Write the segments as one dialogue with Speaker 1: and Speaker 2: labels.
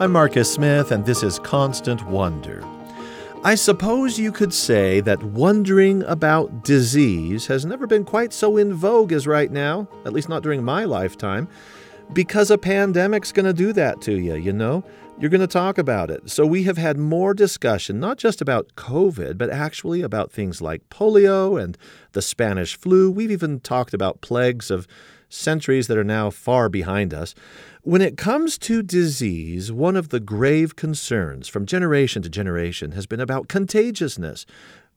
Speaker 1: I'm Marcus Smith, and this is Constant Wonder. I suppose you could say that wondering about disease has never been quite so in vogue as right now, at least not during my lifetime, because a pandemic's going to do that to you, you know? You're going to talk about it. So we have had more discussion, not just about COVID, but actually about things like polio and the Spanish flu. We've even talked about plagues of centuries that are now far behind us. When it comes to disease, one of the grave concerns from generation to generation has been about contagiousness.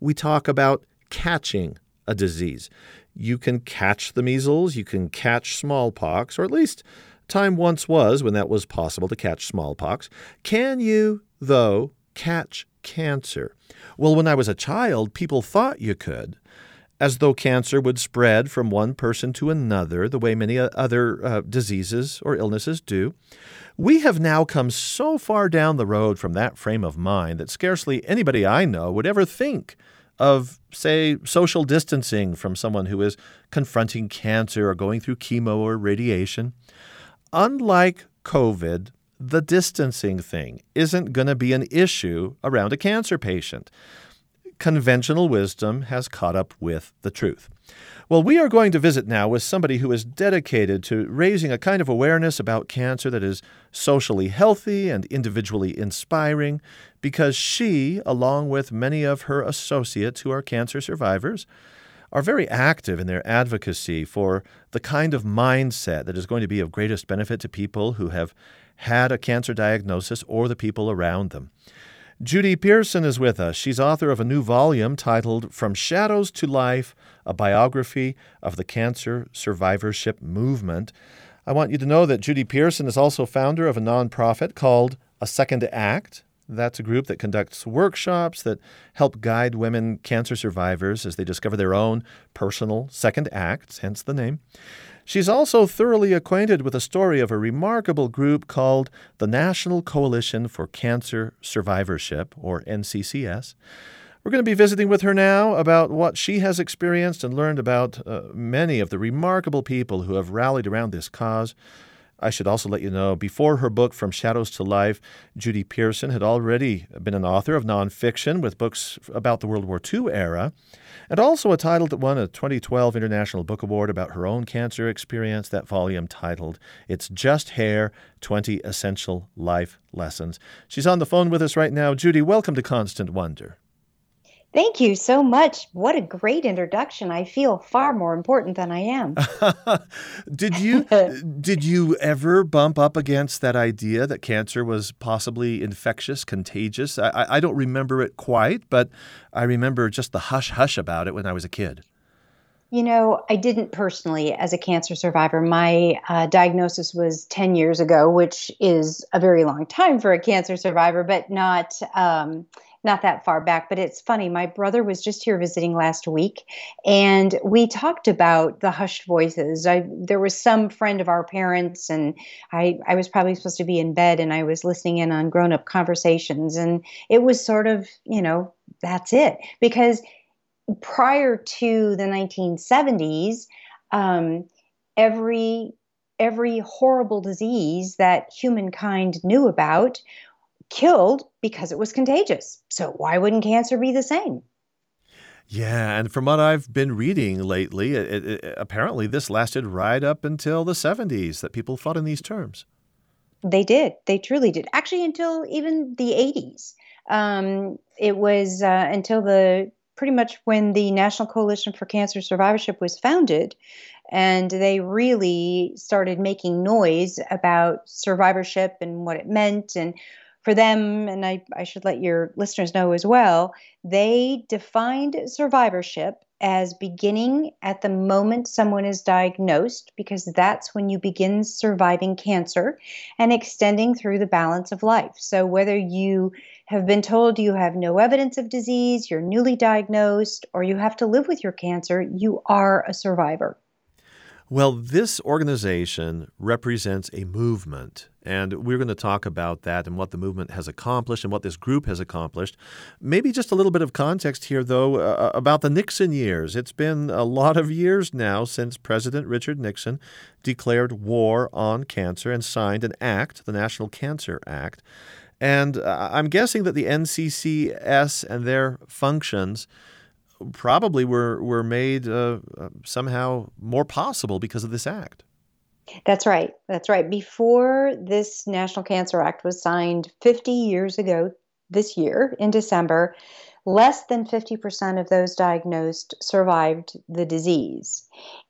Speaker 1: We talk about catching a disease. You can catch the measles, you can catch smallpox, or at least time once was when that was possible to catch smallpox. Can you, though, catch cancer? Well, when I was a child, people thought you could as though cancer would spread from one person to another, the way many other uh, diseases or illnesses do. We have now come so far down the road from that frame of mind that scarcely anybody I know would ever think of, say, social distancing from someone who is confronting cancer or going through chemo or radiation. Unlike COVID, the distancing thing isn't going to be an issue around a cancer patient conventional wisdom has caught up with the truth. Well, we are going to visit now with somebody who is dedicated to raising a kind of awareness about cancer that is socially healthy and individually inspiring because she, along with many of her associates who are cancer survivors, are very active in their advocacy for the kind of mindset that is going to be of greatest benefit to people who have had a cancer diagnosis or the people around them. Judy Pearson is with us. She's author of a new volume titled From Shadows to Life A Biography of the Cancer Survivorship Movement. I want you to know that Judy Pearson is also founder of a nonprofit called A Second Act. That's a group that conducts workshops that help guide women cancer survivors as they discover their own personal second acts, hence the name. She's also thoroughly acquainted with the story of a remarkable group called the National Coalition for Cancer Survivorship, or NCCS. We're going to be visiting with her now about what she has experienced and learned about uh, many of the remarkable people who have rallied around this cause. I should also let you know before her book From Shadows to Life, Judy Pearson had already been an author of nonfiction with books about the World War II era and also a title that won a 2012 International Book Award about her own cancer experience. That volume titled It's Just Hair 20 Essential Life Lessons. She's on the phone with us right now. Judy, welcome to Constant Wonder.
Speaker 2: Thank you so much. What a great introduction. I feel far more important than I am.
Speaker 1: did you did you ever bump up against that idea that cancer was possibly infectious, contagious? I, I don't remember it quite, but I remember just the hush hush about it when I was a kid.
Speaker 2: You know, I didn't personally as a cancer survivor. My uh, diagnosis was 10 years ago, which is a very long time for a cancer survivor, but not. Um, not that far back, but it's funny. My brother was just here visiting last week, and we talked about the hushed voices. I, there was some friend of our parents, and I, I was probably supposed to be in bed, and I was listening in on grown up conversations, and it was sort of, you know, that's it. Because prior to the 1970s, um, every every horrible disease that humankind knew about killed because it was contagious. So why wouldn't cancer be the same?
Speaker 1: Yeah, and from what I've been reading lately, it, it, apparently this lasted right up until the 70s that people thought in these terms.
Speaker 2: They did. They truly did. Actually, until even the 80s. Um, it was uh, until the pretty much when the National Coalition for Cancer Survivorship was founded, and they really started making noise about survivorship and what it meant and for them, and I, I should let your listeners know as well, they defined survivorship as beginning at the moment someone is diagnosed, because that's when you begin surviving cancer, and extending through the balance of life. So, whether you have been told you have no evidence of disease, you're newly diagnosed, or you have to live with your cancer, you are a survivor.
Speaker 1: Well, this organization represents a movement, and we're going to talk about that and what the movement has accomplished and what this group has accomplished. Maybe just a little bit of context here, though, uh, uh about the Nixon years. It's been a lot of years now since President Richard Nixon declared war on cancer and signed an act, the National Cancer Act. And uh, I'm guessing that the NCCS and their functions probably were were made uh, uh, somehow more possible because of this act.
Speaker 2: That's right. That's right. Before this National Cancer Act was signed 50 years ago this year in December, less than 50% of those diagnosed survived the disease.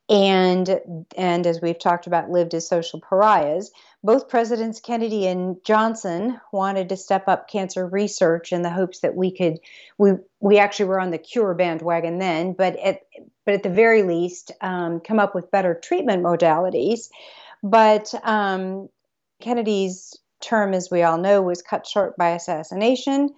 Speaker 2: And and as we've talked about lived as social pariahs, both Presidents Kennedy and Johnson wanted to step up cancer research in the hopes that we could we we actually were on the cure bandwagon then, but at but at the very least um, come up with better treatment modalities. But um, Kennedy's term, as we all know, was cut short by assassination.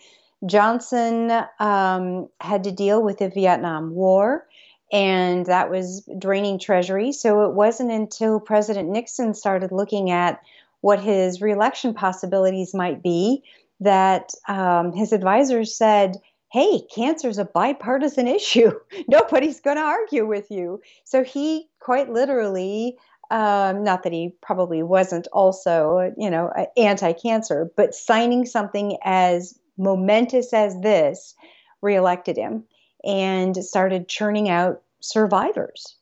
Speaker 2: Johnson um, had to deal with the Vietnam War and that was draining Treasury. So it wasn't until President Nixon started looking at what his reelection possibilities might be that um, his advisors said, Hey, cancer is a bipartisan issue. Nobody's going to argue with you. So he quite literally, um, not that he probably wasn't also, you know, anti cancer, but signing something as momentous as this reelected him and started churning out survivors.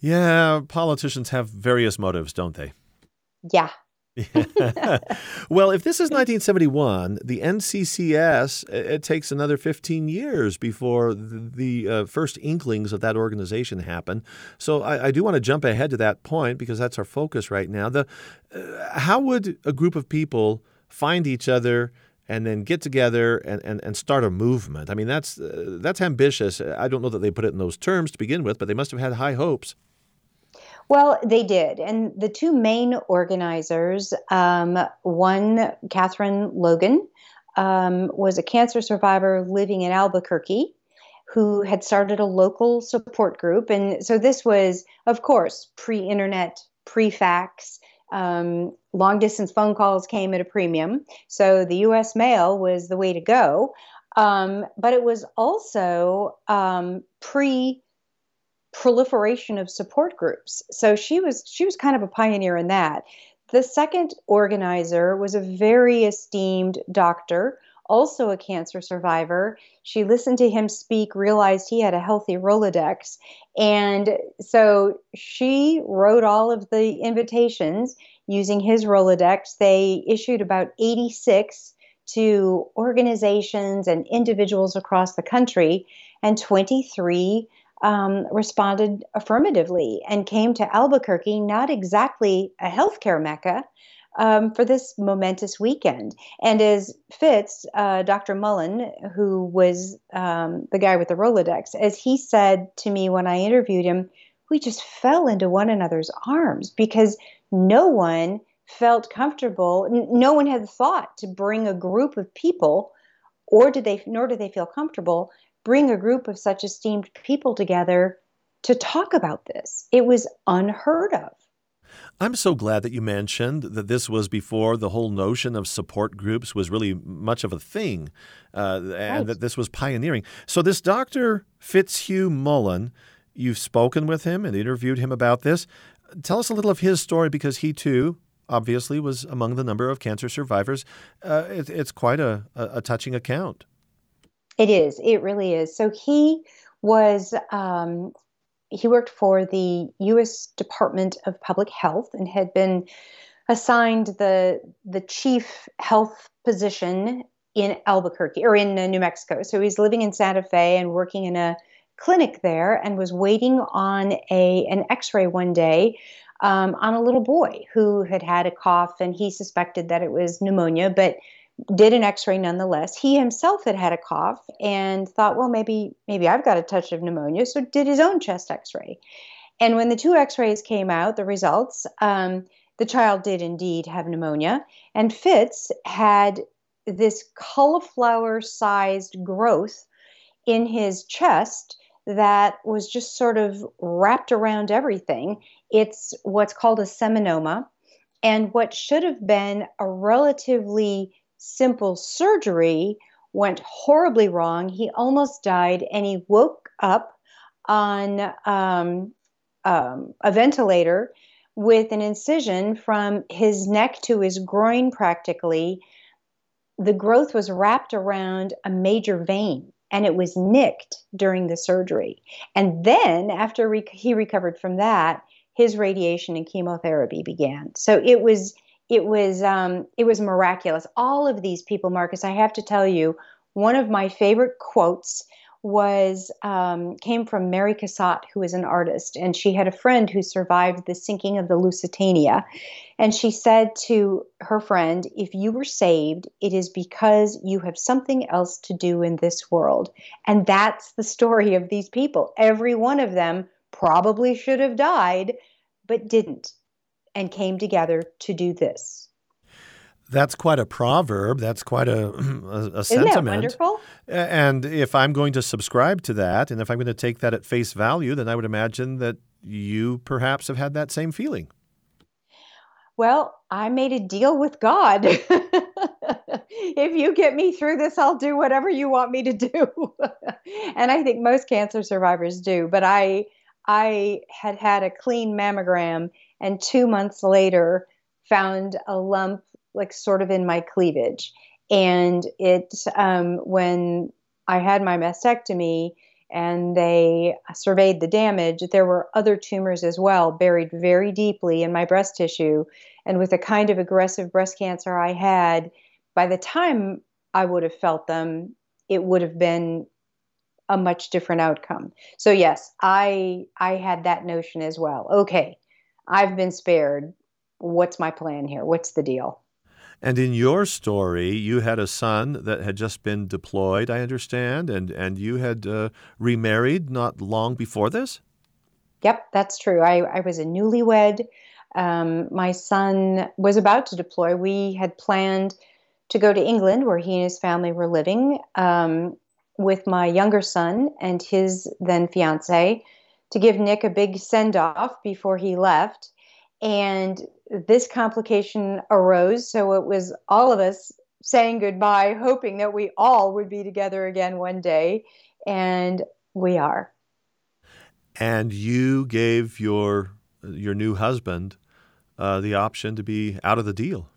Speaker 1: Yeah, politicians have various motives, don't they?
Speaker 2: Yeah.
Speaker 1: well, if this is 1971, the NCCS, it takes another 15 years before the, the uh, first inklings of that organization happen. So I, I, do want to jump ahead to that point because that's our focus right now. The, uh, how would a group of people find each other and then get together and, and, and start a movement. I mean, that's, uh, that's ambitious. I don't know that they put it in those terms to begin with, but they must have had high hopes.
Speaker 2: Well, they did. And the two main organizers um, one, Catherine Logan, um, was a cancer survivor living in Albuquerque who had started a local support group. And so this was, of course, pre internet, pre fax. Um, long distance phone calls came at a premium. So the US mail was the way to go. Um, but it was also um, pre proliferation of support groups. So she was she was kind of a pioneer in that. The second organizer was a very esteemed doctor also a cancer survivor. She listened to him speak, realized he had a healthy Rolodex. And so she wrote all of the invitations using his Rolodex. They issued about 86 to organizations and individuals across the country, and 23 um, responded affirmatively and came to Albuquerque, not exactly a healthcare mecca, um, for this momentous weekend. And as Fitz, uh, Dr. Mullan, who was um, the guy with the Rolodex, as he said to me when I interviewed him, we just fell into one another's arms because no one felt comfortable. no one had thought to bring a group of people, or did they, nor did they feel comfortable, bring a group of such esteemed people together to talk about this. It was unheard of.
Speaker 1: I'm so glad that you mentioned that this was before the whole notion of support groups was really much of a thing, uh, and right. that this was pioneering. So, this Dr. Fitzhugh Mullan, you've spoken with him and interviewed him about this. Tell us a little of his story because he too obviously was among the number of cancer survivors. Uh, it, it's quite a, a, touching account.
Speaker 2: It is. It really is. So he was um, he worked for the U.S. Department of Public Health and had been assigned the the chief health position in Albuquerque or in uh, New Mexico. So he's living in Santa Fe and working in a clinic there, and was waiting on a an X-ray one day um, on a little boy who had had a cough, and he suspected that it was pneumonia, but did an x-ray nonetheless. He himself had had a cough and thought well maybe maybe i've got a touch of pneumonia so did his own chest x-ray. And when the two x-rays came out the results um, the child did indeed have pneumonia. And fitz had this cauliflower sized growth in his chest that was just sort of wrapped around everything it's what's called a seminoma. And what should have been a relatively simple surgery went horribly wrong. He almost died and he woke up on um, um, a ventilator with an incision from his neck to his groin practically. The growth was wrapped around a major vein and it was nicked during the surgery. And then, after re- he recovered from that, his radiation and chemotherapy began. So it was it was um, it was miraculous. All of these people, Marcus, I have to tell you, one of my favorite quotes was um, came from Mary Cassatt, who is an artist, and she had a friend who survived the sinking of the Lusitania, and she said to her friend, "If you were saved, it is because you have something else to do in this world." And that's the story of these people. Every one of them probably should have died, but didn't, and came together to do this.
Speaker 1: That's quite a proverb. That's quite a, a, a
Speaker 2: sentiment. Isn't that wonderful?
Speaker 1: And if I'm going to subscribe to that, and if I'm going to take that at face value, then I would imagine that you perhaps have had that same feeling.
Speaker 2: Well, I made a deal with God. if you get me through this, I'll do whatever you want me to do. and I think most cancer survivors do. But I, I had had a clean mammogram, and two months later, found a lump like sort of in my cleavage. And it, um, when I had my mastectomy and they surveyed the damage, there were other tumors as well buried very deeply in my breast tissue. And with the kind of aggressive breast cancer I had, by the time I would have felt them, it would have been a much different outcome. So yes, I I had that notion as well. Okay, I've been spared. What's my plan here? What's the deal?
Speaker 1: And in your story, you had a son that had just been deployed, I understand, and, and you had uh, remarried not long before this?
Speaker 2: Yep, that's true. I, I was a newlywed. Um, my son was about to deploy. We had planned to go to England, where he and his family were living, um, with my younger son and his then fiance to give Nick a big send off before he left. And this complication arose. So it was all of us saying goodbye, hoping that we all would be together again one day. And we are.
Speaker 1: And you gave your your new husband uh, the option to be out of the deal.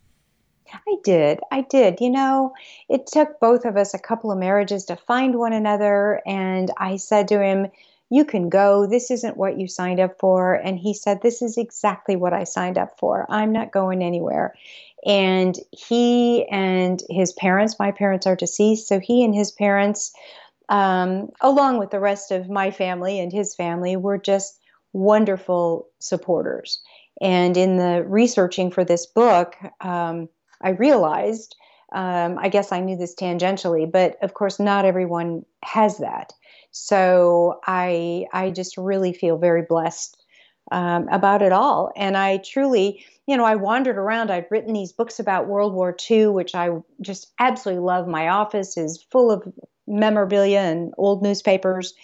Speaker 2: I did. I did. You know, it took both of us a couple of marriages to find one another. And I said to him, you can go. This isn't what you signed up for. And he said, This is exactly what I signed up for. I'm not going anywhere. And he and his parents, my parents are deceased, so he and his parents, um, along with the rest of my family and his family, were just wonderful supporters. And in the researching for this book, um, I realized, um, I guess I knew this tangentially, but of course, not everyone has that. So I I just really feel very blessed um, about it all. And I truly, you know, I wandered around. I'd written these books about World War II, which I just absolutely love. My office is full of memorabilia and old newspapers,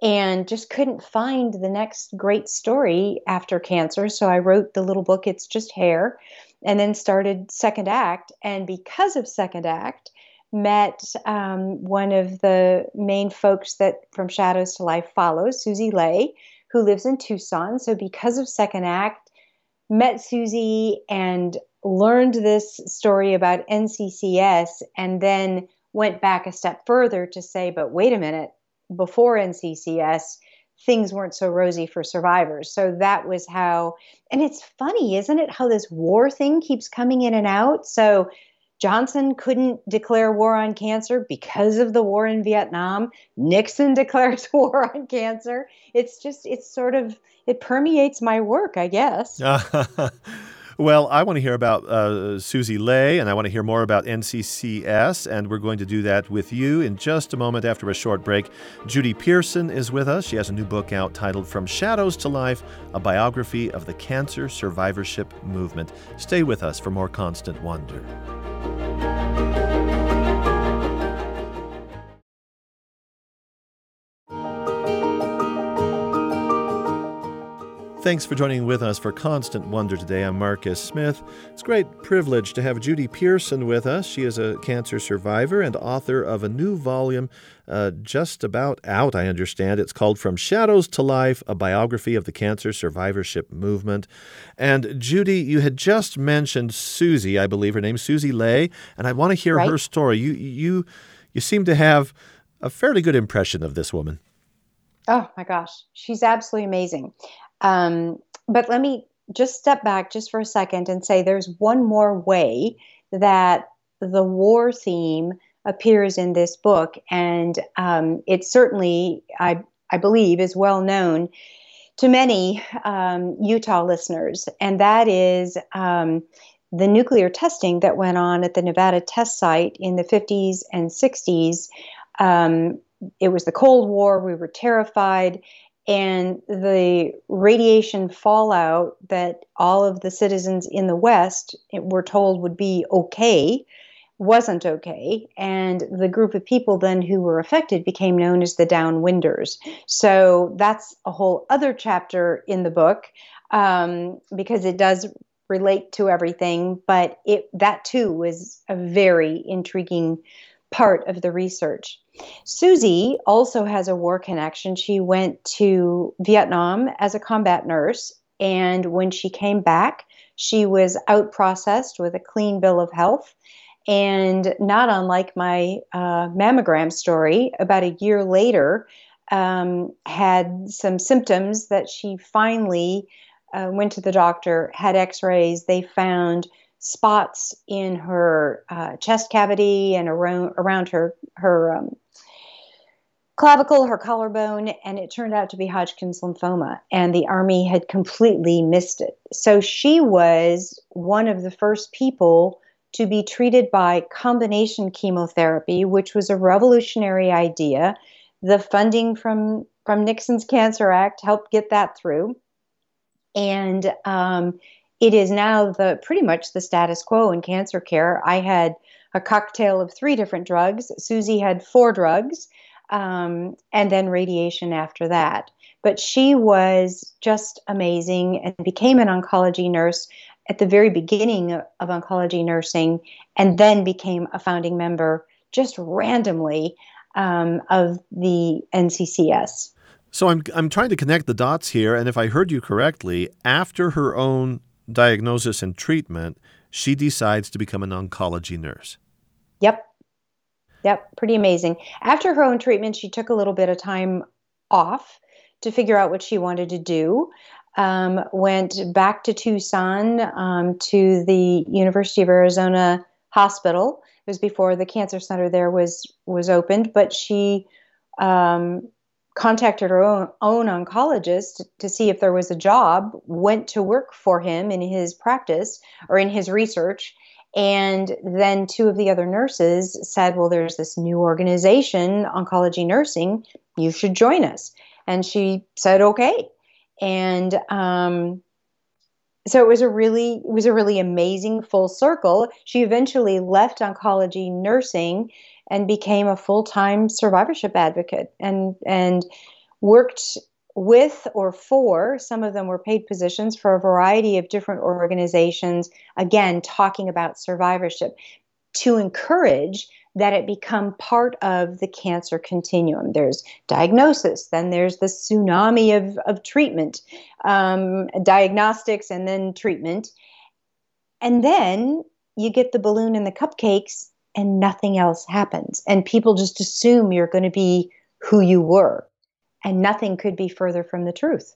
Speaker 2: and just couldn't find the next great story after cancer. So I wrote the little book, It's Just Hair, and then started Second Act. And because of Second Act, met um, one of the main folks that From Shadows to Life follows, Susie Leigh, who lives in Tucson. So, because of Second Act, met Susie and learned this story about NCCS, and then went back a step further to say, but wait a minute, before NCCS, things weren't so rosy for survivors. So that was how, and it's funny, isn't it, how this war thing keeps coming in and out? So Johnson couldn't declare war on cancer because of the war in Vietnam. Nixon declares war on cancer. It's just, it's sort of, it permeates my work, I guess.
Speaker 1: well, I want to hear about uh, Susie Leigh and I want to hear more about NCCS, and we're going to do that with you in just a moment after a short break. Judy Pearson is with us. She has a new book out titled From Shadows to Life A Biography of the Cancer Survivorship Movement. Stay with us for more Constant Wonder. Thanks for joining with us for Constant Wonder today. I'm Marcus Smith. It's a great privilege to have Judy Pearson with us. She is a cancer survivor and author of a new volume uh, just about out, I understand. It's called From Shadows to Life A Biography of the Cancer Survivorship Movement. And Judy, you had just mentioned Susie, I believe her name's Susie Leigh, and I want to hear
Speaker 2: right.
Speaker 1: her story. You, you, you seem to have a fairly good impression of this woman.
Speaker 2: Oh my gosh, she's absolutely amazing. Um, but let me just step back just for a second and say there's one more way that the war theme appears in this book, and um, it certainly, I, I believe, is well known to many um, Utah listeners, and that is um, the nuclear testing that went on at the Nevada test site in the 50s and 60s. Um, it was the Cold War. We were terrified and the radiation fallout that all of the citizens in the West were told would be okay wasn't okay. And the group of people then who were affected became known as the downwinders. So that's a whole other chapter in the book um, because it does relate to everything, but it that too was a very intriguing part of the research. Susie also has a war connection. She went to Vietnam as a combat nurse, and when she came back, she was out processed with a clean bill of health. And not unlike my uh, mammogram story, about a year later, um, had some symptoms that she finally uh, went to the doctor, had x rays. They found spots in her uh, chest cavity and around, around her, her um, clavicle, her collarbone, and it turned out to be Hodgkin's lymphoma. And the Army had completely missed it. So she was one of the first people to be treated by combination chemotherapy, which was a revolutionary idea. The funding from, from Nixon's Cancer Act helped get that through. And um, it is now the pretty much the status quo in cancer care. I had a cocktail of three different drugs. Susie had four drugs um, and then radiation after that. But she was just amazing and became an oncology nurse at the very beginning of, oncology nursing and then became a founding member just randomly um, of the NCCS.
Speaker 1: So I'm I'm trying to connect the dots here, and if I heard you correctly, after her own diagnosis and treatment, she decides to become an oncology nurse.
Speaker 2: Yep, Yep, pretty amazing. After her own treatment, she took a little bit of time off to figure out what she wanted to do. Um, went back to Tucson um, to the University of Arizona Hospital. It was before the cancer center there was was opened, but she um, contacted her own, own oncologist to, see if there was a job. Went to work for him in his practice or in his research, and then two of the other nurses said, Well, there's this new organization, Oncology Nursing. You should join us. And she said, Okay. And um, so it was a really it was a really amazing full circle. She eventually left oncology nursing and became a full-time survivorship advocate and and worked with or for, some of them were paid positions for a variety of different organizations, again, talking about survivorship to encourage that it become part of the cancer continuum. There's diagnosis, then there's the tsunami of, of treatment, um, diagnostics, and then treatment. And then you get the balloon and the cupcakes, and nothing else happens. And people just assume you're going to be who you were and nothing could be further from the truth.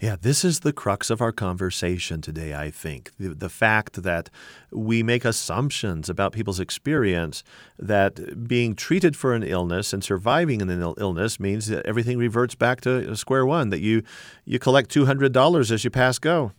Speaker 1: Yeah, this is the crux of our conversation today, I think. The, the, fact that we make assumptions about people's experience, that being treated for an illness and surviving an illness means that everything reverts back to uh, square one, that you, you collect $200 as you pass go.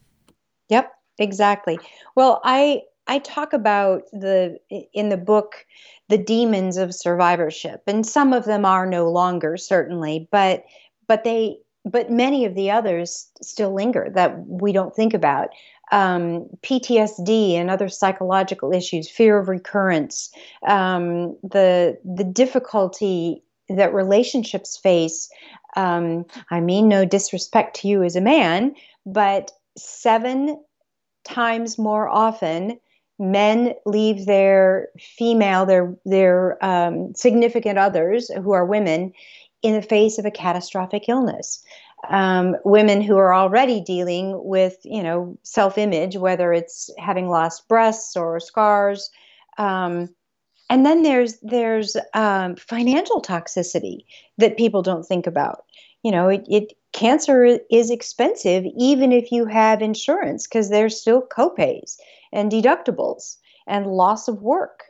Speaker 2: Yep, exactly. Well, I, I talk about the in the book the demons of survivorship and some of them are no longer certainly but but they but many of the others still linger that we don't think about um, PTSD and other psychological issues, fear of recurrence, um, the the difficulty that relationships face. Um, I mean, no disrespect to you as a man, but seven times more often men leave their female, their their um, significant others who are women, in the face of a catastrophic illness. Um, women who are already dealing with, you know, self-image, whether it's having lost breasts or scars, um, and then there's there's um, financial toxicity that people don't think about. You know, it, it cancer is expensive even if you have insurance because there's still copays and deductibles and loss of work.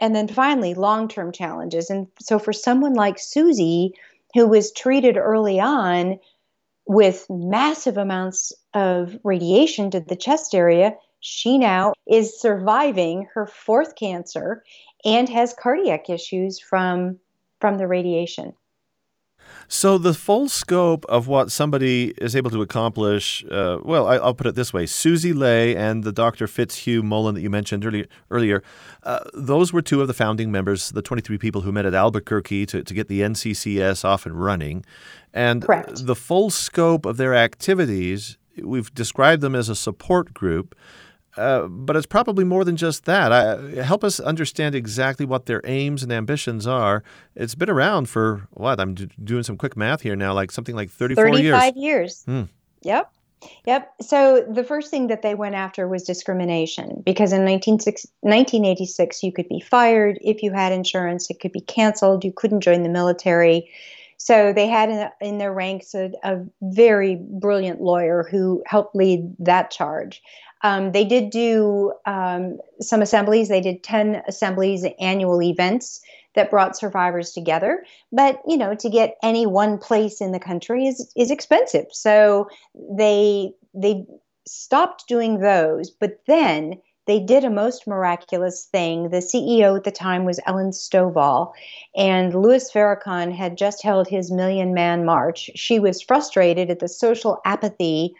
Speaker 2: And then finally, long term challenges. And so, for someone like Susie, who was treated early on with massive amounts of radiation to the chest area, she now is surviving her fourth cancer and has cardiac issues from from the radiation.
Speaker 1: So, the full scope of what somebody is able to accomplish, uh, well, I, will put it this way Susie Leigh and the Dr. Fitzhugh Mullan that you mentioned earlier, earlier uh, those were two of the founding members, the 23 people who met at Albuquerque to, to get the NCCS off and running. And
Speaker 2: Correct.
Speaker 1: the full scope of their activities, we've described them as a support group. Uh, but it's probably more than just that. I, help us understand exactly what their aims and ambitions are. It's been around for what? I'm d- doing some quick math here now, like something like 34
Speaker 2: 35
Speaker 1: years.
Speaker 2: 35 years. Hmm. Yep. Yep. So the first thing that they went after was discrimination because in 1986, you could be fired if you had insurance, it could be canceled, you couldn't join the military. So they had in, in their ranks a, a, very brilliant lawyer who helped lead that charge. Um, they did do um, some assemblies. They did 10 assemblies, annual events that brought survivors together. But, you know, to get any one place in the country is, is expensive. So they, they stopped doing those. But then they did a most miraculous thing. The CEO at the time was Ellen Stovall, and Louis Farrakhan had just held his Million Man March. She was frustrated at the social apathy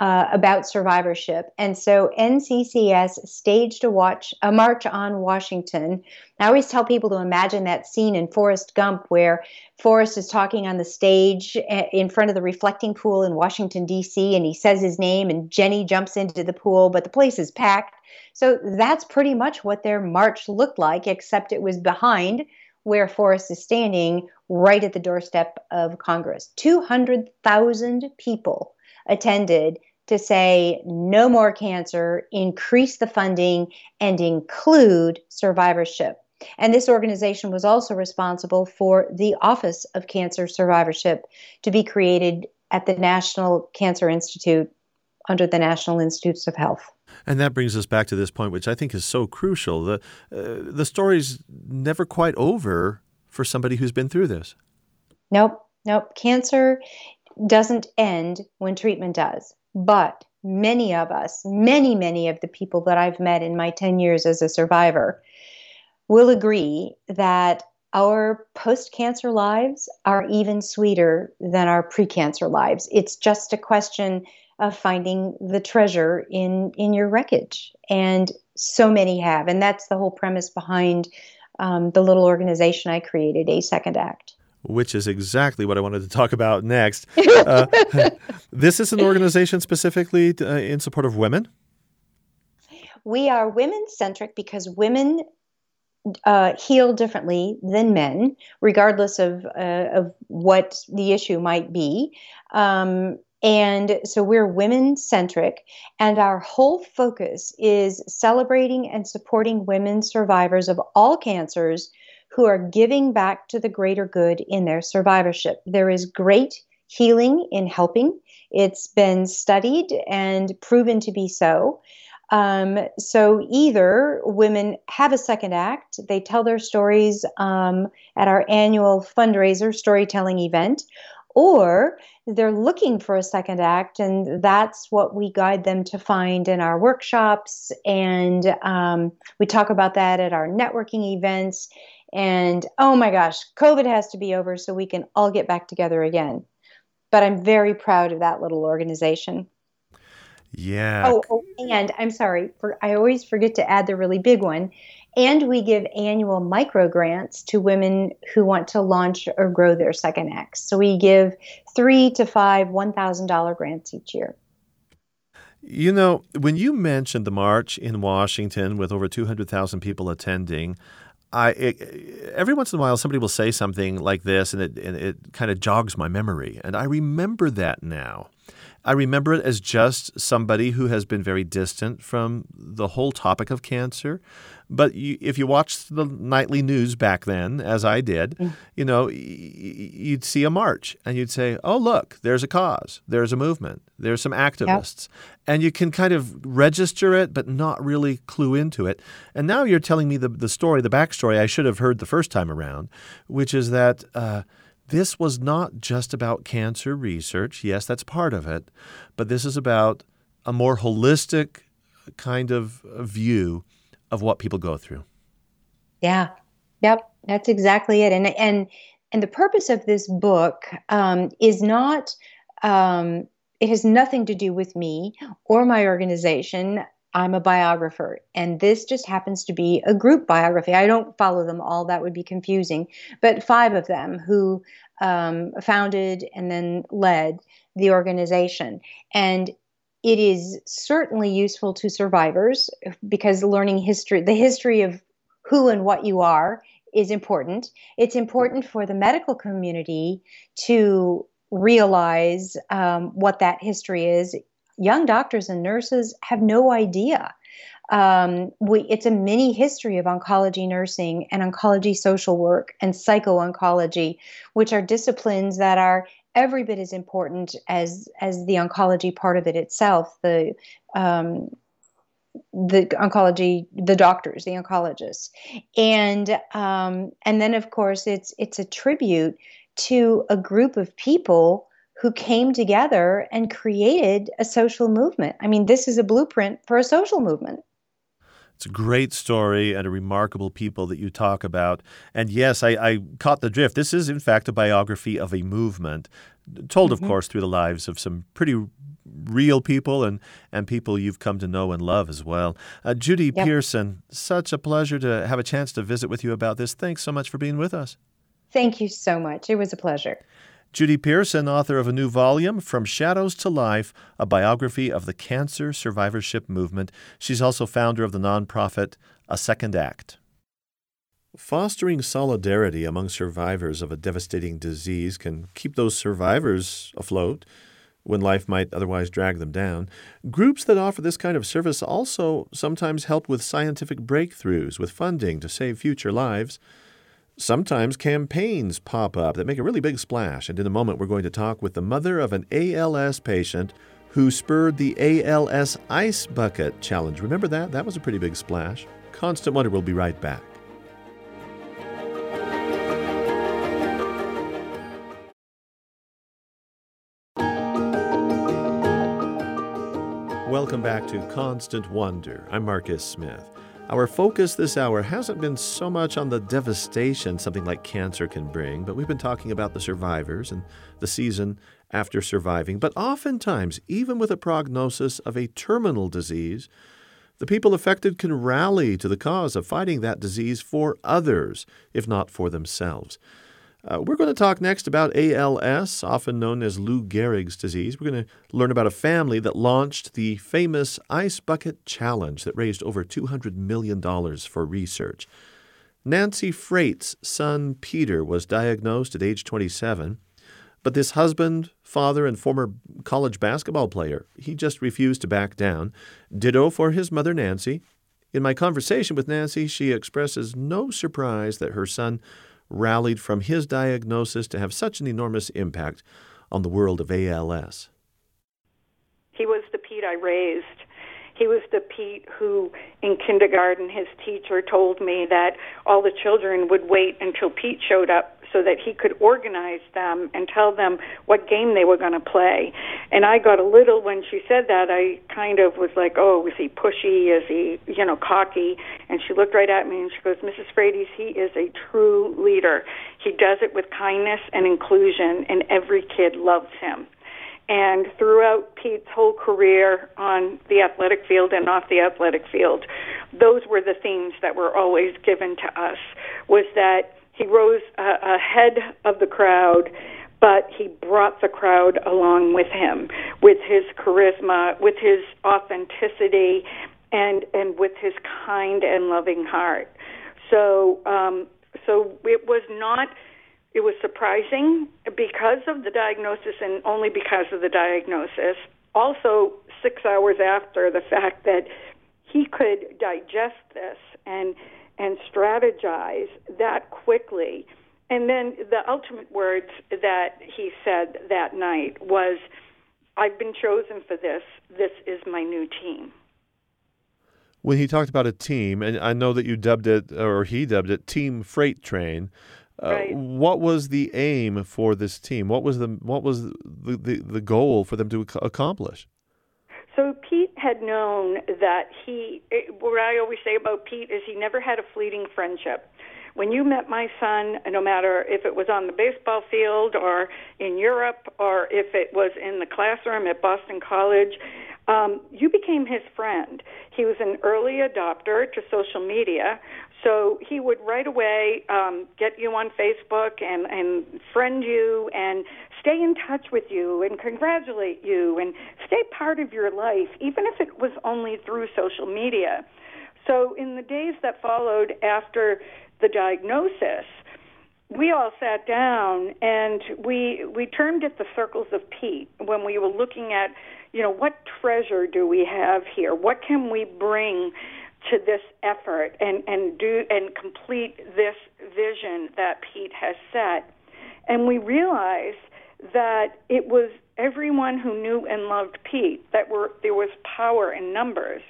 Speaker 2: uh, about survivorship. And so NCCS staged a watch a march on Washington. I always tell people to imagine that scene in Forrest Gump where Forrest is talking on the stage in front of the reflecting pool in Washington D.C. and he says his name and Jenny jumps into the pool, but the place is packed. So that's pretty much what their march looked like, except it was behind where Forrest is standing, right at the doorstep of Congress. 200,000 people attended to say no more cancer, increase the funding, and include survivorship. And this organization was also responsible for the Office of Cancer Survivorship to be created at the National Cancer Institute under the National Institutes of Health.
Speaker 1: And that brings us back to this point, which I think is so crucial. The, uh, the story's never quite over for somebody who's been through this.
Speaker 2: Nope, nope. Cancer doesn't end when treatment does. But many of us, many, many of the people that I've met in my 10 years as a survivor, will agree that our post cancer lives are even sweeter than our pre cancer lives. It's just a question of finding the treasure in, in your wreckage. And so many have. And that's the whole premise behind um, the little organization I created, A Second Act
Speaker 1: which is exactly what I wanted to talk about next. Uh, this is an organization specifically to, uh, in support of women.
Speaker 2: We are women centric because women uh, heal differently than men, regardless of uh, of what the issue might be. Um, and so we're women centric, and our whole focus is celebrating and supporting women survivors of all cancers who are giving back to the greater good in their survivorship. There is great healing in helping. It's been studied and proven to be so. Um, so either women have a second act, they tell their stories um, at our annual fundraiser storytelling event, or they're looking for a second act, and that's what we guide them to find in our workshops. And um, we talk about that at our networking events. And oh my gosh, COVID has to be over so we can all get back together again. But I'm very proud of that little organization.
Speaker 1: Yeah.
Speaker 2: Oh, oh and I'm sorry, for, I always forget to add the really big one. And we give annual micro grants to women who want to launch or grow their second X. So we give three to five $1,000 grants each year.
Speaker 1: You know, when you mentioned the march in Washington with over 200,000 people attending, I it, eh, every once in a while somebody will say something like this and it, and it kind of jogs my memory and I remember that now. I remember it as just somebody who has been very distant from the whole topic of cancer. But you, if you watched the nightly news back then, as I did, mm. you know, you'd see a march and you'd say, oh, look, there's a cause, there's a movement, there's some activists. Yep. And you can kind of register it, but not really clue into it. And now you're telling me the, the story, the backstory I should have heard the first time around, which is that. Uh, this was not just about cancer research. Yes, that's part of it, but this is about a more holistic kind of view of what people go through.
Speaker 2: Yeah. Yep. That's exactly it. And and and the purpose of this book um, is not. Um, it has nothing to do with me or my organization. I'm a biographer, and this just happens to be a group biography. I don't follow them all, that would be confusing. But five of them who um, founded and then led the organization. And it is certainly useful to survivors because learning history, the history of who and what you are, is important. It's important for the medical community to realize um, what that history is. Young doctors and nurses have no idea. Um, we, it's a mini history of oncology nursing and oncology social work and psycho oncology, which are disciplines that are every bit as important as as the oncology part of it itself. The um, the oncology, the doctors, the oncologists, and um, and then of course it's it's a tribute to a group of people who came together and created a social movement. I mean, this is a blueprint for a social movement.
Speaker 1: It's a great story and a remarkable people that you talk about. And yes, I, I caught the drift. This is, in fact, a biography of a movement, told, mm-hmm. of course, through the lives of some pretty real people and, and people you've come to know and love as well. Uh, Judy yep. Pearson, such a pleasure to have a chance to visit with you about this. Thanks so much for being with us.
Speaker 2: Thank you so much. It was a pleasure.
Speaker 1: Judy Pearson, author of a new volume, From Shadows to Life, a biography of the cancer survivorship movement. She's also founder of the nonprofit A Second Act. Fostering solidarity among survivors of a devastating disease can keep those survivors afloat when life might otherwise drag them down. Groups that offer this kind of service also sometimes help with scientific breakthroughs, with funding to save future lives. Sometimes campaigns pop up that make a really big splash, and in a moment we're going to talk with the mother of an ALS patient who spurred the ALS Ice Bucket Challenge. Remember that? That was a pretty big splash. Constant Wonder will be right back. Welcome back to Constant Wonder. I'm Marcus Smith. Our focus this hour hasn't been so much on the devastation something like cancer can bring, but we've been talking about the survivors and the season after surviving. But oftentimes, even with a prognosis of a terminal disease, the people affected can rally to the cause of fighting that disease for others, if not for themselves. Uh, we're going to talk next about ALS, often known as Lou Gehrig's disease. We're going to learn about a family that launched the famous Ice Bucket Challenge that raised over $200 million for research. Nancy Frates' son Peter was diagnosed at age 27, but this husband, father, and former college basketball player, he just refused to back down. Ditto for his mother Nancy. In my conversation with Nancy, she expresses no surprise that her son rallied from his diagnosis to have such an enormous impact on the world of ALS?
Speaker 3: He was the Pete I raised. He was the Pete who, in kindergarten, his teacher told me that all the children would wait until Pete showed up so that he could organize them and tell them what game they were going to play. And I got a little when she said that. I kind of was like, "Oh, is he pushy? Is he, you know, cocky?" And she looked right at me and she goes, "Mrs. Frates, he is a true leader. He does it with kindness and inclusion, and every kid loves him." And throughout Pete's whole career on the athletic field and off the athletic field, those were the themes that were always given to us. Was that he rose uh, ahead of the crowd, but he brought the crowd along with him, with his charisma, with his authenticity, and and with his kind and loving heart. So um, so it was not it was surprising because of the diagnosis and only because of the diagnosis. Also, six hours after the fact that he could digest this and and strategize that quickly. And then the ultimate words that he said that night was, I've been chosen for this. This is my new team.
Speaker 1: When he talked about a team, and I know that you dubbed it, or he dubbed it, Team Frate Train, Uh, right. What was the aim for this team? What was the what was the, the, the goal for them to accomplish?
Speaker 3: So Pete had known that he. Eh, what I always say about Pete is he never had a fleeting friendship. When you met my son, no matter if it was on the baseball field or in Europe or if it was in the classroom at Boston College, um, you became his friend. He was an early adopter to social media, so he would right away um, get you on Facebook and, and friend you and stay in touch with you and congratulate you and stay part of your life, even if it was only through social media. So, in the days that followed after the diagnosis, we all sat down and we we termed it the circles of Pete when we were looking at, you know, what treasure do we have here? What can we bring to this effort and, and do and complete this vision that Pete has set. And we realized that it was everyone who knew and loved Pete that were there was power in numbers.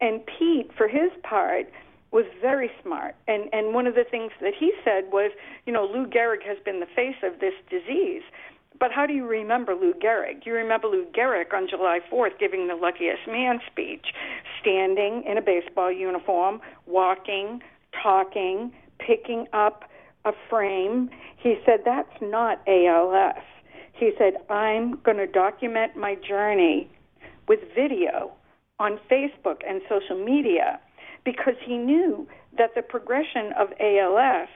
Speaker 3: And Pete, for his part, was very smart. And and one of the things that he said was, you know, Lou Gehrig has been the face of this disease. But how do you remember Lou Gehrig? You remember Lou Gehrig on July 4th giving the luckiest man speech, standing in a baseball uniform, walking, talking, picking up a frame? He said, That's not ALS. He said, I'm going to document my journey with video on Facebook and social media because he knew that the progression of ALS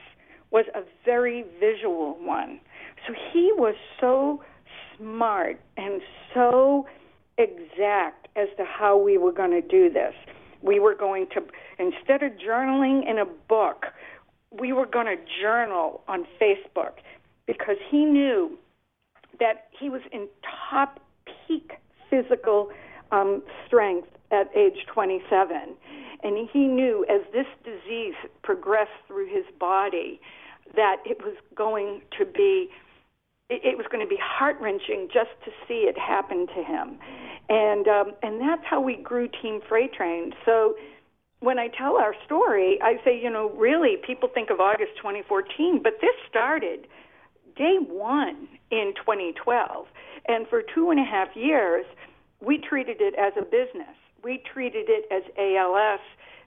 Speaker 3: was a very visual one. So he was so smart and so exact as to how we were going to do this. We were going to, instead of journaling in a book, we were going to journal on Facebook because he knew that he was in top peak physical um, strength at age 27. And he knew as this disease progressed through his body that it was going to be it, was going to be heart wrenching just to see it happen to him, and um, and that's how we grew Team Frate Train. So when I tell our story, I say, you know, really, people think of August 2014, but this started day one in 2012, and for two and a half years, we treated it as a business. We treated it as ALS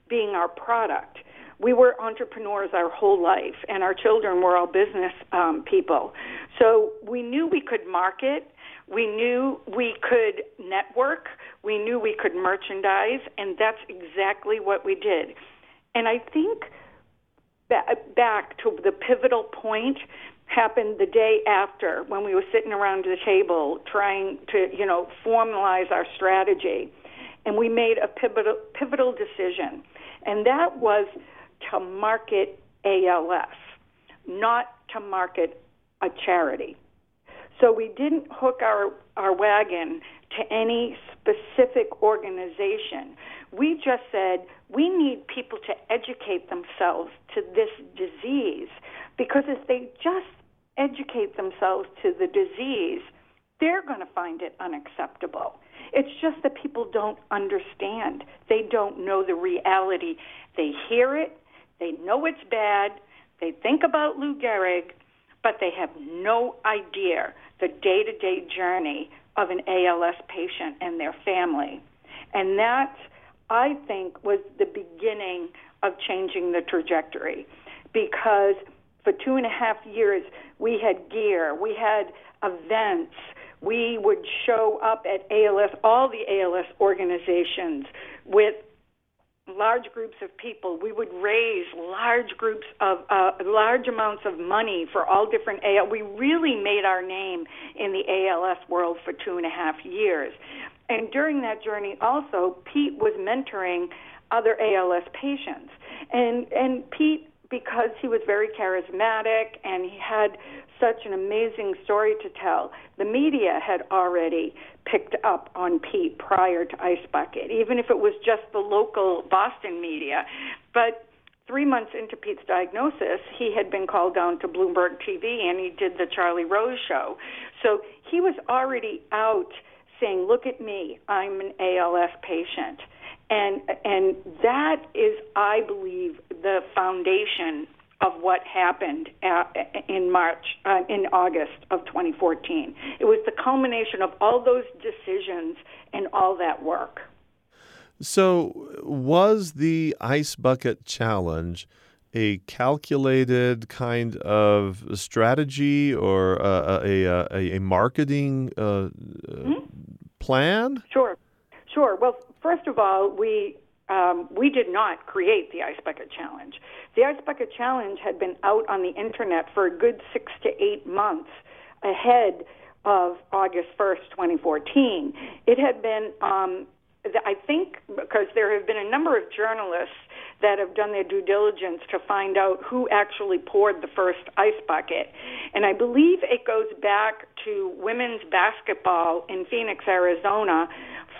Speaker 3: being our product we were entrepreneurs our whole life, and our children were all business um, people. So we knew we could market, we knew we could network, we knew we could merchandise, and that's exactly what we did. And I think that back to the pivotal point happened the day after when we were sitting around the table trying to, you know, formalize our strategy. And we made a pivotal, pivotal decision. And that was to market ALS, not to market a charity. So we didn't hook our, our wagon to any specific organization. We just said we need people to educate themselves to this disease because if they just educate themselves to the disease, they're going to find it unacceptable. It's just that people don't understand. They don't know the reality. They hear it, they know it's bad. They think about Lou Gehrig, but they have no idea the day to day journey of an ALS patient and their family. And that, I think, was the beginning of changing the trajectory because for two and a half years we had gear, we had events, we would show up at ALS, all the ALS organizations with large groups of people. We would raise large groups of uh, large amounts of money for all different AL. We really made our name in the ALS world for two and a half years. And during that journey, also, Pete was mentoring other ALS patients. And, and Pete, because he was very charismatic and he had such an amazing story to tell, the media had already picked up on Pete prior to Ice Bucket, even if it was just the local Boston media. But three months into Pete's diagnosis, he had been called down to Bloomberg TV and he did the Charlie Rose show. So he was already out saying, "Look at me, I'm an ALS patient," and and that is, I believe, the foundation of what happened in March, uh, in August of 2014. It was the culmination of all those decisions and all that work.
Speaker 1: So, was the Ice Bucket Challenge a calculated kind of strategy or a, a, a, a marketing uh, mm-hmm. plan?
Speaker 3: Sure, sure. Well, first of all, we um, we did not create the Ice Bucket Challenge. The Ice Bucket Challenge had been out on the internet for a good six to eight months ahead of August 1st, 2014. It had been, um, I think, because there have been a number of journalists that have done their due diligence to find out who actually poured the first ice bucket. And I believe it goes back to women's basketball in Phoenix, Arizona,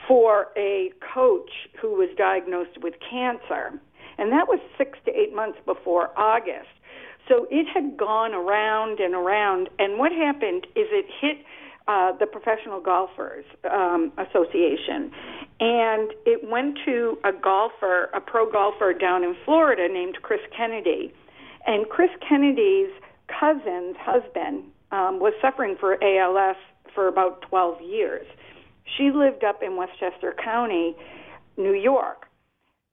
Speaker 3: for a coach who was diagnosed with cancer. And that was six to eight months before August. So it had gone around and around. And what happened is it hit uh, the Professional Golfers um, Association. And it went to a golfer, a pro golfer down in Florida named Chris Kennedy. And Chris Kennedy's cousin's husband um, was suffering for ALS for about 12 years. She lived up in Westchester County, New York.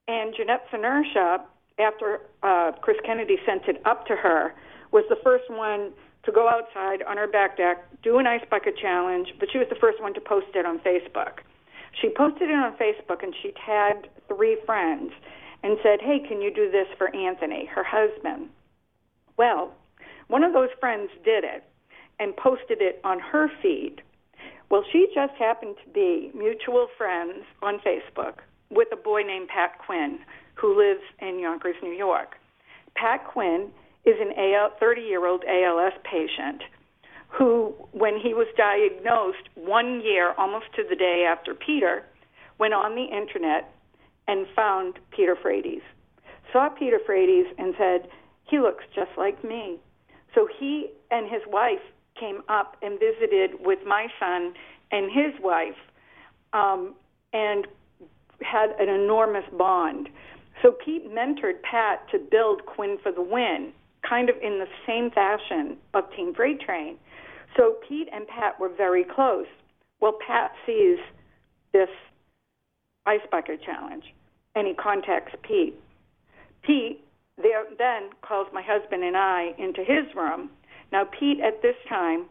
Speaker 3: And Jeanette Senerchia, after uh, Chris Kennedy sent it up to her, was the first one to go outside on her back deck, do an ice bucket challenge, but she was the first one to post it on Facebook. She posted it on Facebook and she tagged three friends and said, Hey, can you do this for Anthony, her husband? Well, one of those friends did it and posted it on her feed. Well, she just happened to be mutual friends on Facebook with a boy named Pat Quinn who lives in Yonkers, New York. Pat Quinn is an 30 year old ALS patient who, when he was diagnosed one year, almost to the day after Peter, went on the internet and found Peter Frates. Saw Peter Frates and said, He looks just like me. So he and his wife came up and visited with my son and his wife um, and had an enormous bond. So Pete mentored Pat to build Quinn for the Win, kind of in the same fashion of Team Frate Train. So Pete and Pat were very close. Well, Pat sees this ice bucket challenge and he contacts Pete. Pete there, then calls my husband and I into his room now, Pete at this time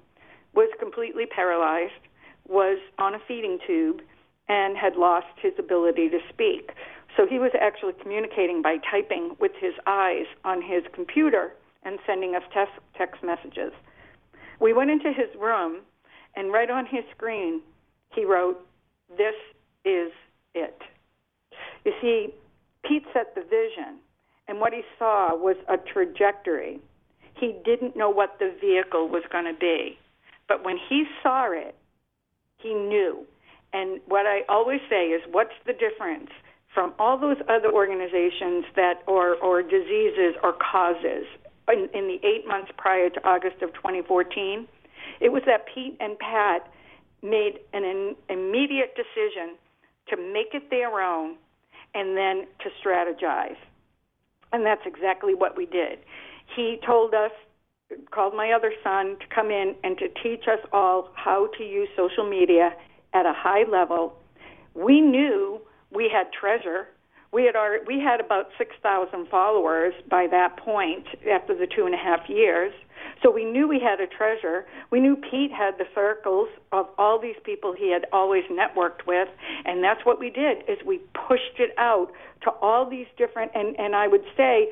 Speaker 3: was completely paralyzed, was on a feeding tube, and had lost his ability to speak. So he was actually communicating by typing with his eyes on his computer and sending us text, text messages. We went into his room, and right on his screen, he wrote, This is it. You see, Pete set the vision, and what he saw was a trajectory he didn't know what the vehicle was going to be. But when he saw it, he knew. And what I always say is, what's the difference from all those other organizations that, or, or diseases or causes in, in the eight months prior to August of 2014? It was that Pete and Pat made an, an immediate decision to make it their own and then to strategize. And that's exactly what we did he told us, called my other son to come in and to teach us all how to use social media at a high level. We knew we had treasure. We had already, we had about six thousand followers by that point after the two and a half years. So we knew we had a treasure. We knew Pete had the circles of all these people he had always networked with, and that's what we did is we pushed it out to all these different and and I would say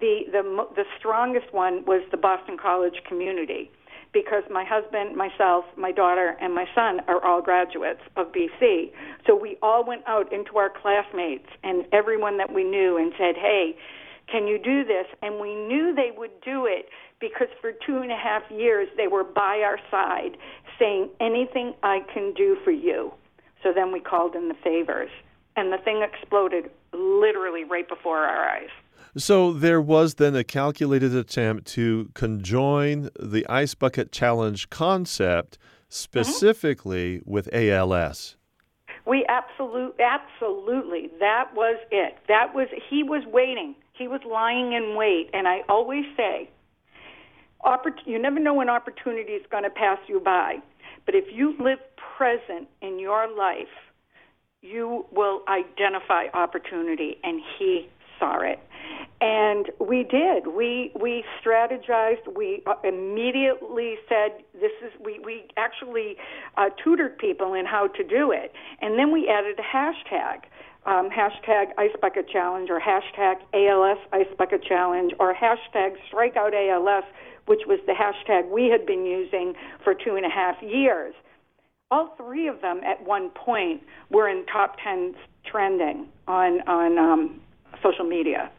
Speaker 3: the the the strongest one was the Boston College community because my husband, myself, my daughter, and my son are all graduates of BC. So we all went out into our classmates and everyone that we knew and said, hey, can you do this? And we knew they would do it because for two and a half years they were by our side saying, anything I can do for you. So then we called in the favors. And the thing exploded literally right before our eyes.
Speaker 1: So there was then a calculated attempt to conjoin the Ice Bucket Challenge concept specifically mm-hmm. with ALS.
Speaker 3: We absolutely, absolutely, that was it. That was, he was waiting. He was lying in wait. And I always say, oppor- you never know when opportunity is going to pass you by. But if you live present in your life, you will identify opportunity, and he saw it. And we did. We we strategized. We uh, immediately said this is. We we actually uh, tutored people in how to do it, and then we added a hashtag. Um, hashtag Ice Bucket Challenge or hashtag ALS Ice Bucket Challenge or hashtag Strikeout ALS, which was the hashtag we had been using for two and a half years. All three of them at one point were in top 10 trending on, on um, social media.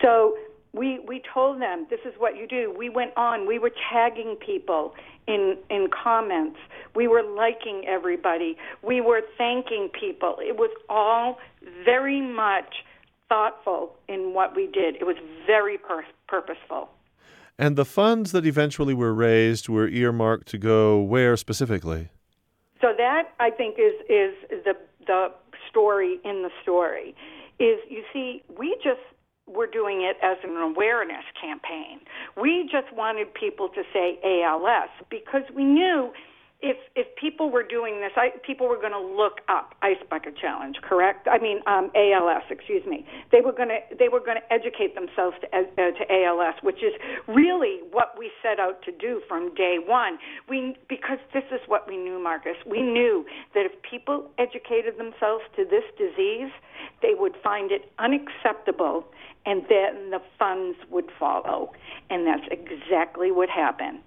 Speaker 3: So we we told them this is what you do. We went on. We were tagging people in in comments. We were liking everybody. We were thanking people. It was all very much thoughtful in what we did. It was very pur- purposeful.
Speaker 1: And the funds that eventually were raised were earmarked to go where specifically?
Speaker 3: So that I think is is the the story in the story is you see we just were doing it as an awareness campaign. We just wanted people to say ALS because we knew if if people were doing this, I, people were going to look up Ice Bucket Challenge, correct? I mean um, ALS, excuse me. They were going to they were going to educate themselves to, uh, to ALS, which is really what we set out to do from day one. We because this is what we knew, Marcus. We knew that if people educated themselves to this disease, they would find it unacceptable and then the funds would follow. And that's exactly what happened.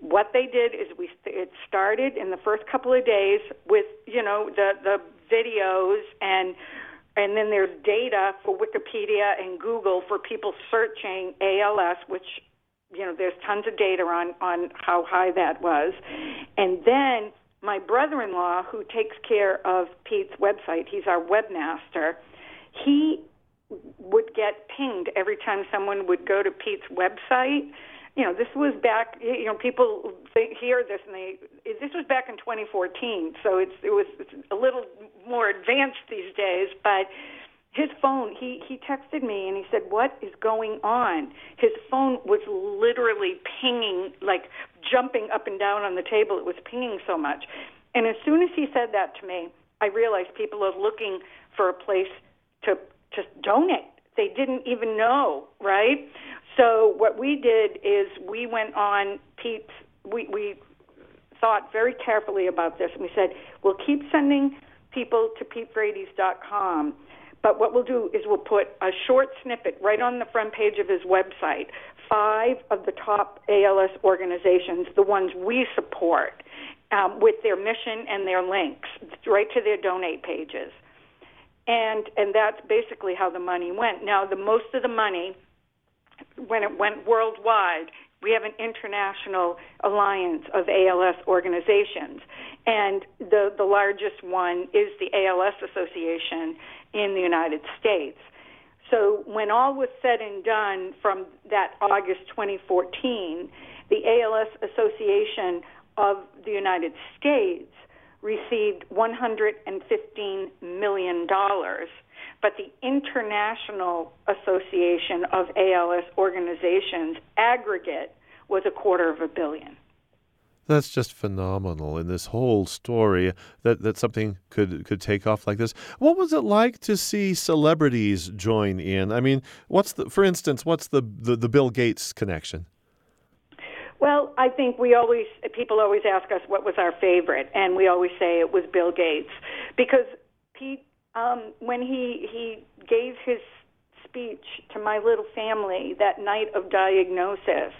Speaker 3: What they did is we it started in the first couple of days with you know the the videos and and then there's data for Wikipedia and Google for people searching ALS, which you know there's tons of data on on how high that was, and then my brother-in-law who takes care of Pete's website, he's our webmaster. He would get pinged every time someone would go to Pete's website. You know, this was back. You know, people think, hear this and they. This was back in 2014, so it's it was it's a little more advanced these days. But his phone, he he texted me and he said, "What is going on?" His phone was literally pinging, like jumping up and down on the table. It was pinging so much. And as soon as he said that to me, I realized people are looking for a place to just donate. They didn't even know, right? So what we did is we went on Pete's. We we thought very carefully about this, and we said we'll keep sending people to PeteFrates.com. But what we'll do is we'll put a short snippet right on the front page of his website. Five of the top ALS organizations, the ones we support, um, with their mission and their links, right to their donate pages and and that's basically how the money went. Now, the most of the money, when it went worldwide, we have an international alliance of ALS organizations, and the the largest one is the ALS Association in the United States. So when all was said and done from that August 2014, the ALS Association of the United States received $115 million, but the International Association of ALS Organizations aggregate was a quarter of a billion.
Speaker 1: That's just phenomenal in this whole story that, that something could could take off like this. What was it like to see celebrities join in? I mean, what's the for instance, what's the, the, the Bill Gates connection?
Speaker 3: Well, I think we always people always ask us what was our favorite, and we always say it was Bill Gates because Pete, um, when he he gave his speech to my little family that night of diagnosis,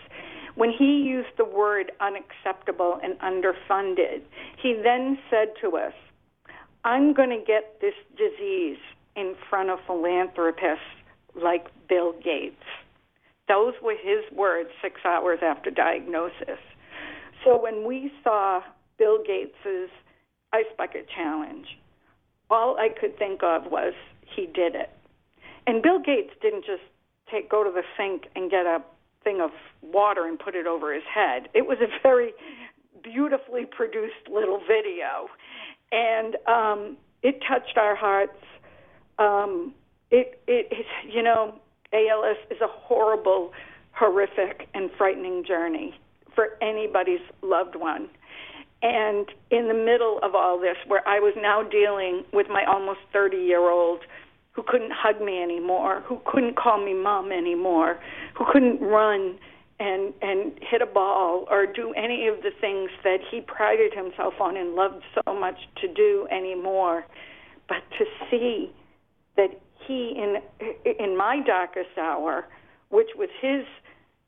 Speaker 3: when he used the word unacceptable and underfunded, he then said to us, "I'm going to get this disease in front of philanthropists like Bill Gates." Those were his words six hours after diagnosis. So when we saw Bill Gates's ice bucket challenge, all I could think of was he did it. And Bill Gates didn't just take go to the sink and get a thing of water and put it over his head. It was a very beautifully produced little video, and um, it touched our hearts. Um, it, it, it, you know, ALS is a horrible, horrific, and frightening journey for anybody's loved one. And in the middle of all this, where I was now dealing with my almost 30 year old who couldn't hug me anymore, who couldn't call me mom anymore, who couldn't run and and hit a ball or do any of the things that he prided himself on and loved so much to do anymore but to see that he in in my darkest hour, which was his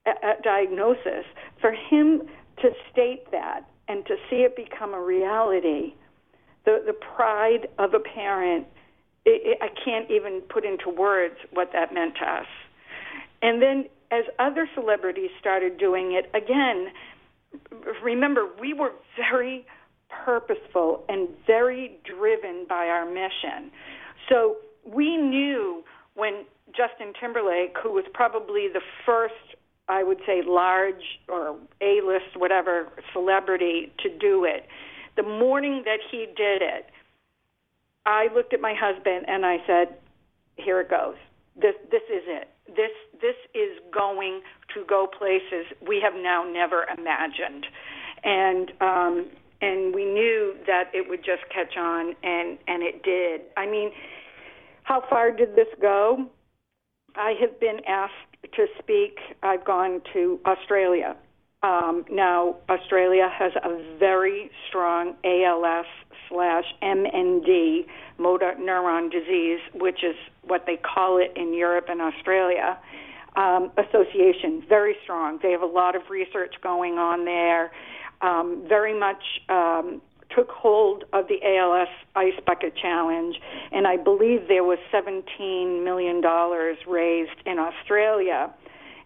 Speaker 3: uh, uh, diagnosis, for him to state that and to see it become a reality, the the pride of a parent, it, it, I can't even put into words what that meant to us. And then as other celebrities started doing it again, remember we were very purposeful and very driven by our mission. So we knew when Justin Timberlake, who was probably the first, I would say, large or A list, whatever, celebrity to do it, the morning that he did it, I looked at my husband and I said, Here it goes. This this is it. This this is going to go places we have now never imagined. And um and we knew that it would just catch on and and it did. I mean, how far did this go? I have been asked to speak. I've gone to Australia. Um, now, Australia has a very strong ALS slash MND, motor neuron disease, which is what they call it in Europe and Australia, um, association. Very strong. They have a lot of research going on there. Um, very much um, took hold of the ALS Ice Bucket Challenge, and I believe there was $17 million raised in Australia.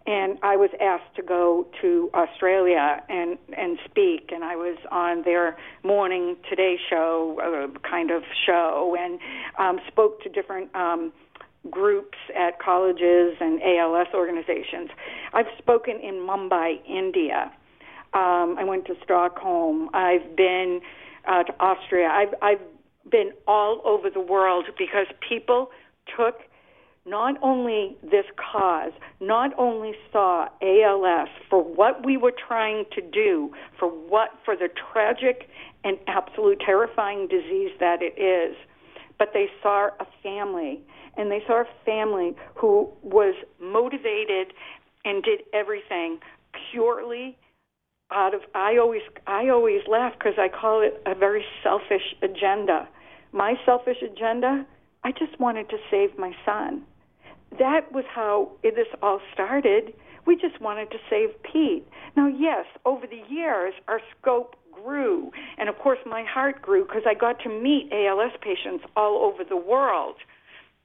Speaker 3: And I was asked to go to Australia and and speak, and I was on their morning Today Show uh, kind of show, and um, spoke to different um, groups at colleges and ALS organizations. I've spoken in Mumbai, India. Um, I went to Stockholm. I've been uh, to Austria. I've I've been all over the world because people took not only this cause, not only saw ALS for what we were trying to do, for what for the tragic and absolute terrifying disease that it is, but they saw a family and they saw a family who was motivated and did everything purely out of I always I always laugh because I call it a very selfish agenda. My selfish agenda, I just wanted to save my son. That was how this all started. We just wanted to save Pete. Now, yes, over the years, our scope grew. And of course, my heart grew because I got to meet ALS patients all over the world.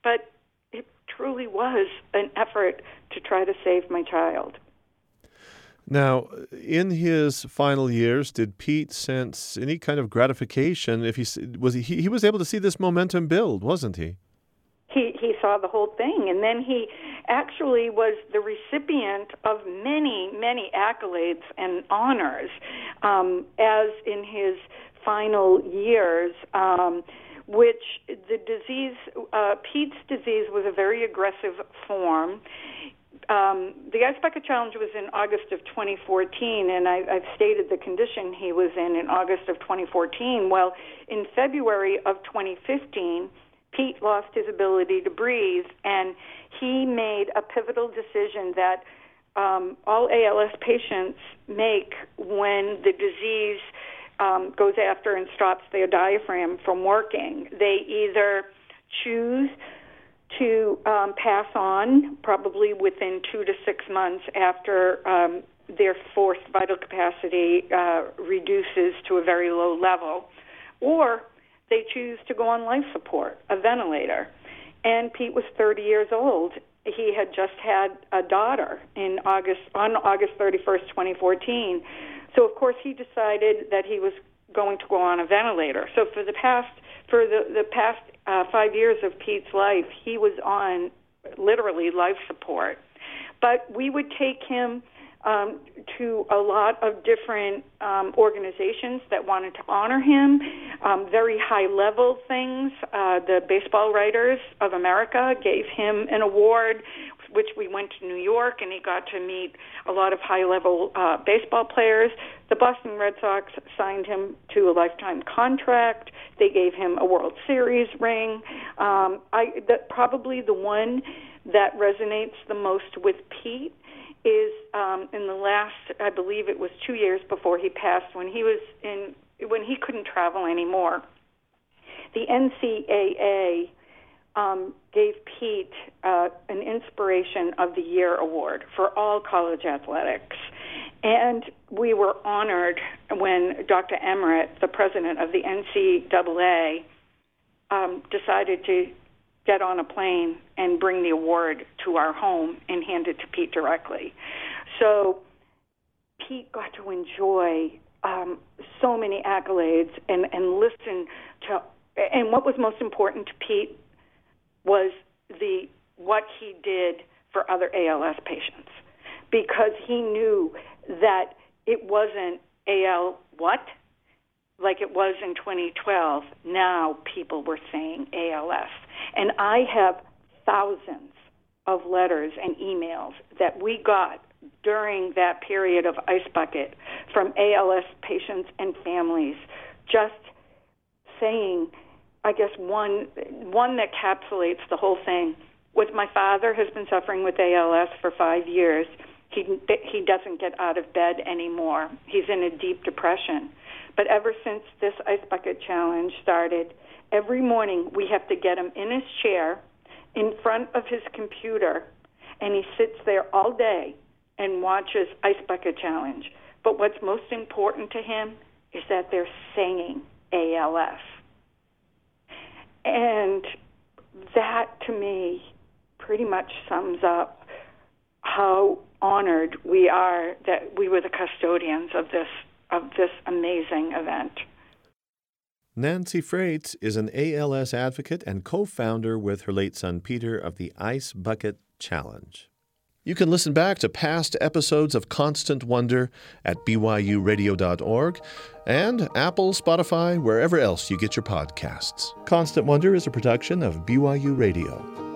Speaker 3: But it truly was an effort to try to save my child.
Speaker 1: Now, in his final years, did Pete sense any kind of gratification? If he was he, he was able to see this momentum build, wasn't he?
Speaker 3: He he saw the whole thing, and then he actually was the recipient of many many accolades and honors, um, as in his final years. Um, which the disease, uh, Pete's disease was a very aggressive form um, the Ice Bucket Challenge was in August of 2014, and I, I've stated the condition he was in in August of 2014. Well, in February of 2015, Pete lost his ability to breathe, and he made a pivotal decision that um, all ALS patients make when the disease um, goes after and stops their diaphragm from working. They either choose to um, pass on, probably within two to six months after um, their forced vital capacity uh, reduces to a very low level, or they choose to go on life support, a ventilator. And Pete was 30 years old. He had just had a daughter in August on August 31st, 2014. So of course he decided that he was going to go on a ventilator. So for the past for the the past uh, five years of Pete's life, he was on literally life support. But we would take him um, to a lot of different um, organizations that wanted to honor him, um, very high level things. Uh, the Baseball Writers of America gave him an award, which we went to New York and he got to meet a lot of high level uh, baseball players. The Boston Red Sox signed him to a lifetime contract. They gave him a World Series ring. Um, I that probably the one that resonates the most with Pete is um, in the last, I believe it was two years before he passed, when he was in, when he couldn't travel anymore. The NCAA um, gave Pete uh, an Inspiration of the Year award for all college athletics. And we were honored when Dr. Emmert, the president of the NCAA, um, decided to get on a plane and bring the award to our home and hand it to Pete directly. So Pete got to enjoy um, so many accolades and, and listen to. And what was most important to Pete was the what he did for other ALS patients, because he knew that it wasn't AL what like it was in 2012. Now people were saying ALS. And I have thousands of letters and emails that we got during that period of Ice Bucket from ALS patients and families just saying, I guess one one that encapsulates the whole thing. With my father has been suffering with ALS for 5 years. He he doesn't get out of bed anymore. He's in a deep depression. But ever since this Ice Bucket Challenge started, every morning we have to get him in his chair in front of his computer and he sits there all day and watches Ice Bucket Challenge. But what's most important to him is that they're singing ALS. And that to me pretty much sums up how honored we are that we were the custodians of this of this amazing event.
Speaker 1: Nancy Frates is an ALS advocate and co founder with her late son Peter of the Ice Bucket Challenge. You can listen back to past episodes of Constant Wonder at BYURadio.org and Apple, Spotify, wherever else you get your podcasts. Constant Wonder is a production of BYU Radio.